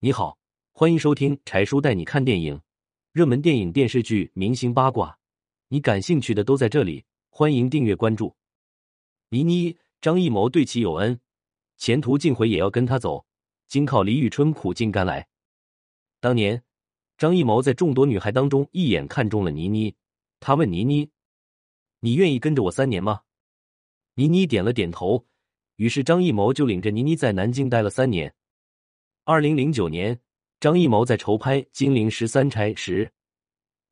你好，欢迎收听柴叔带你看电影，热门电影、电视剧、明星八卦，你感兴趣的都在这里。欢迎订阅关注。倪妮、张艺谋对其有恩，前途尽毁也要跟他走，仅靠李宇春苦尽甘来。当年，张艺谋在众多女孩当中一眼看中了倪妮，他问倪妮：“你愿意跟着我三年吗？”倪妮点了点头。于是张艺谋就领着倪妮在南京待了三年。二零零九年，张艺谋在筹拍《金陵十三钗》时，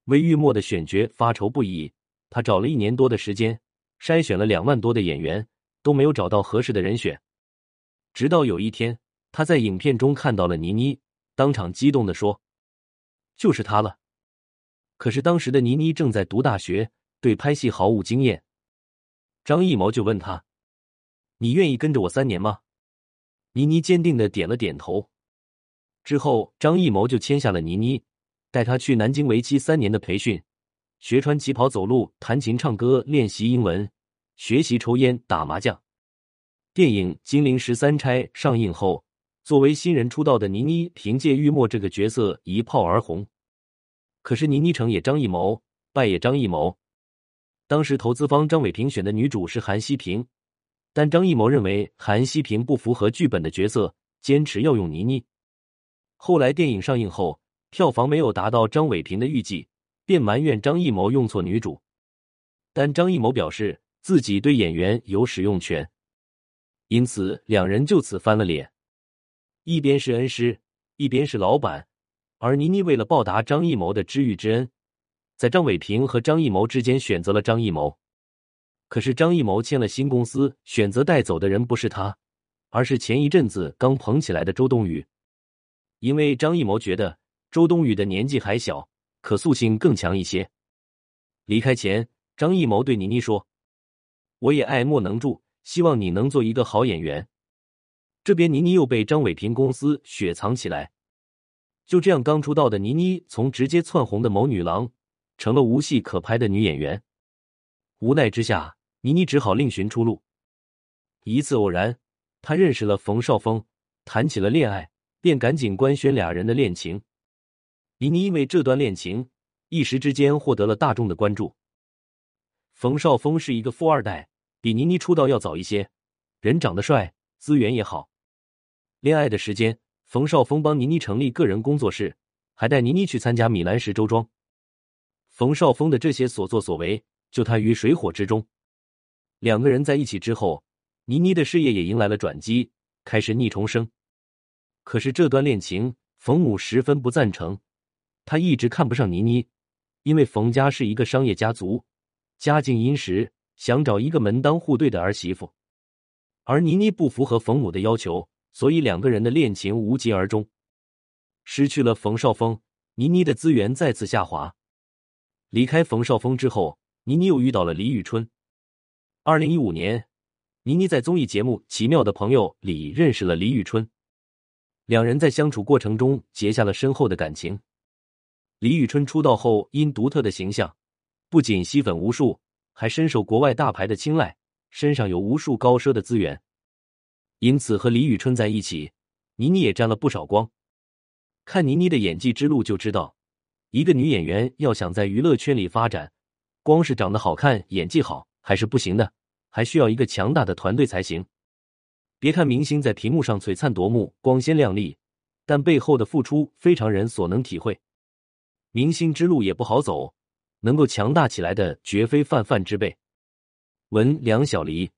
为玉墨的选角发愁不已。他找了一年多的时间，筛选了两万多的演员，都没有找到合适的人选。直到有一天，他在影片中看到了倪妮，当场激动的说：“就是她了。”可是当时的倪妮正在读大学，对拍戏毫无经验。张艺谋就问他。你愿意跟着我三年吗？倪妮坚定的点了点头。之后，张艺谋就签下了倪妮，带她去南京为期三年的培训，学穿旗袍、走路、弹琴、唱歌、练习英文、学习抽烟、打麻将。电影《金陵十三钗》上映后，作为新人出道的倪妮，凭借玉墨这个角色一炮而红。可是，倪妮成也张艺谋，败也张艺谋。当时投资方张伟平选的女主是韩熙平。但张艺谋认为韩熙平不符合剧本的角色，坚持要用倪妮。后来电影上映后，票房没有达到张伟平的预计，便埋怨张艺谋用错女主。但张艺谋表示自己对演员有使用权，因此两人就此翻了脸。一边是恩师，一边是老板，而倪妮为了报答张艺谋的知遇之恩，在张伟平和张艺谋之间选择了张艺谋。可是张艺谋签了新公司，选择带走的人不是他，而是前一阵子刚捧起来的周冬雨。因为张艺谋觉得周冬雨的年纪还小，可塑性更强一些。离开前，张艺谋对倪妮说：“我也爱莫能助，希望你能做一个好演员。”这边倪妮又被张伟平公司雪藏起来。就这样，刚出道的倪妮从直接窜红的某女郎，成了无戏可拍的女演员。无奈之下。倪妮只好另寻出路。一次偶然，她认识了冯绍峰，谈起了恋爱，便赶紧官宣俩人的恋情。倪妮因为这段恋情，一时之间获得了大众的关注。冯绍峰是一个富二代，比倪妮出道要早一些，人长得帅，资源也好。恋爱的时间，冯绍峰帮倪妮成立个人工作室，还带倪妮去参加米兰时周庄。冯绍峰的这些所作所为，救他于水火之中。两个人在一起之后，倪妮的事业也迎来了转机，开始逆重生。可是这段恋情，冯母十分不赞成，他一直看不上倪妮，因为冯家是一个商业家族，家境殷实，想找一个门当户对的儿媳妇。而倪妮不符合冯母的要求，所以两个人的恋情无疾而终。失去了冯绍峰，倪妮的资源再次下滑。离开冯绍峰之后，倪妮又遇到了李宇春。二零一五年，倪妮在综艺节目《奇妙的朋友》里认识了李宇春，两人在相处过程中结下了深厚的感情。李宇春出道后，因独特的形象，不仅吸粉无数，还深受国外大牌的青睐，身上有无数高奢的资源，因此和李宇春在一起，倪妮也沾了不少光。看倪妮的演技之路就知道，一个女演员要想在娱乐圈里发展，光是长得好看、演技好。还是不行的，还需要一个强大的团队才行。别看明星在屏幕上璀璨夺目、光鲜亮丽，但背后的付出非常人所能体会。明星之路也不好走，能够强大起来的绝非泛泛之辈。文梁小黎。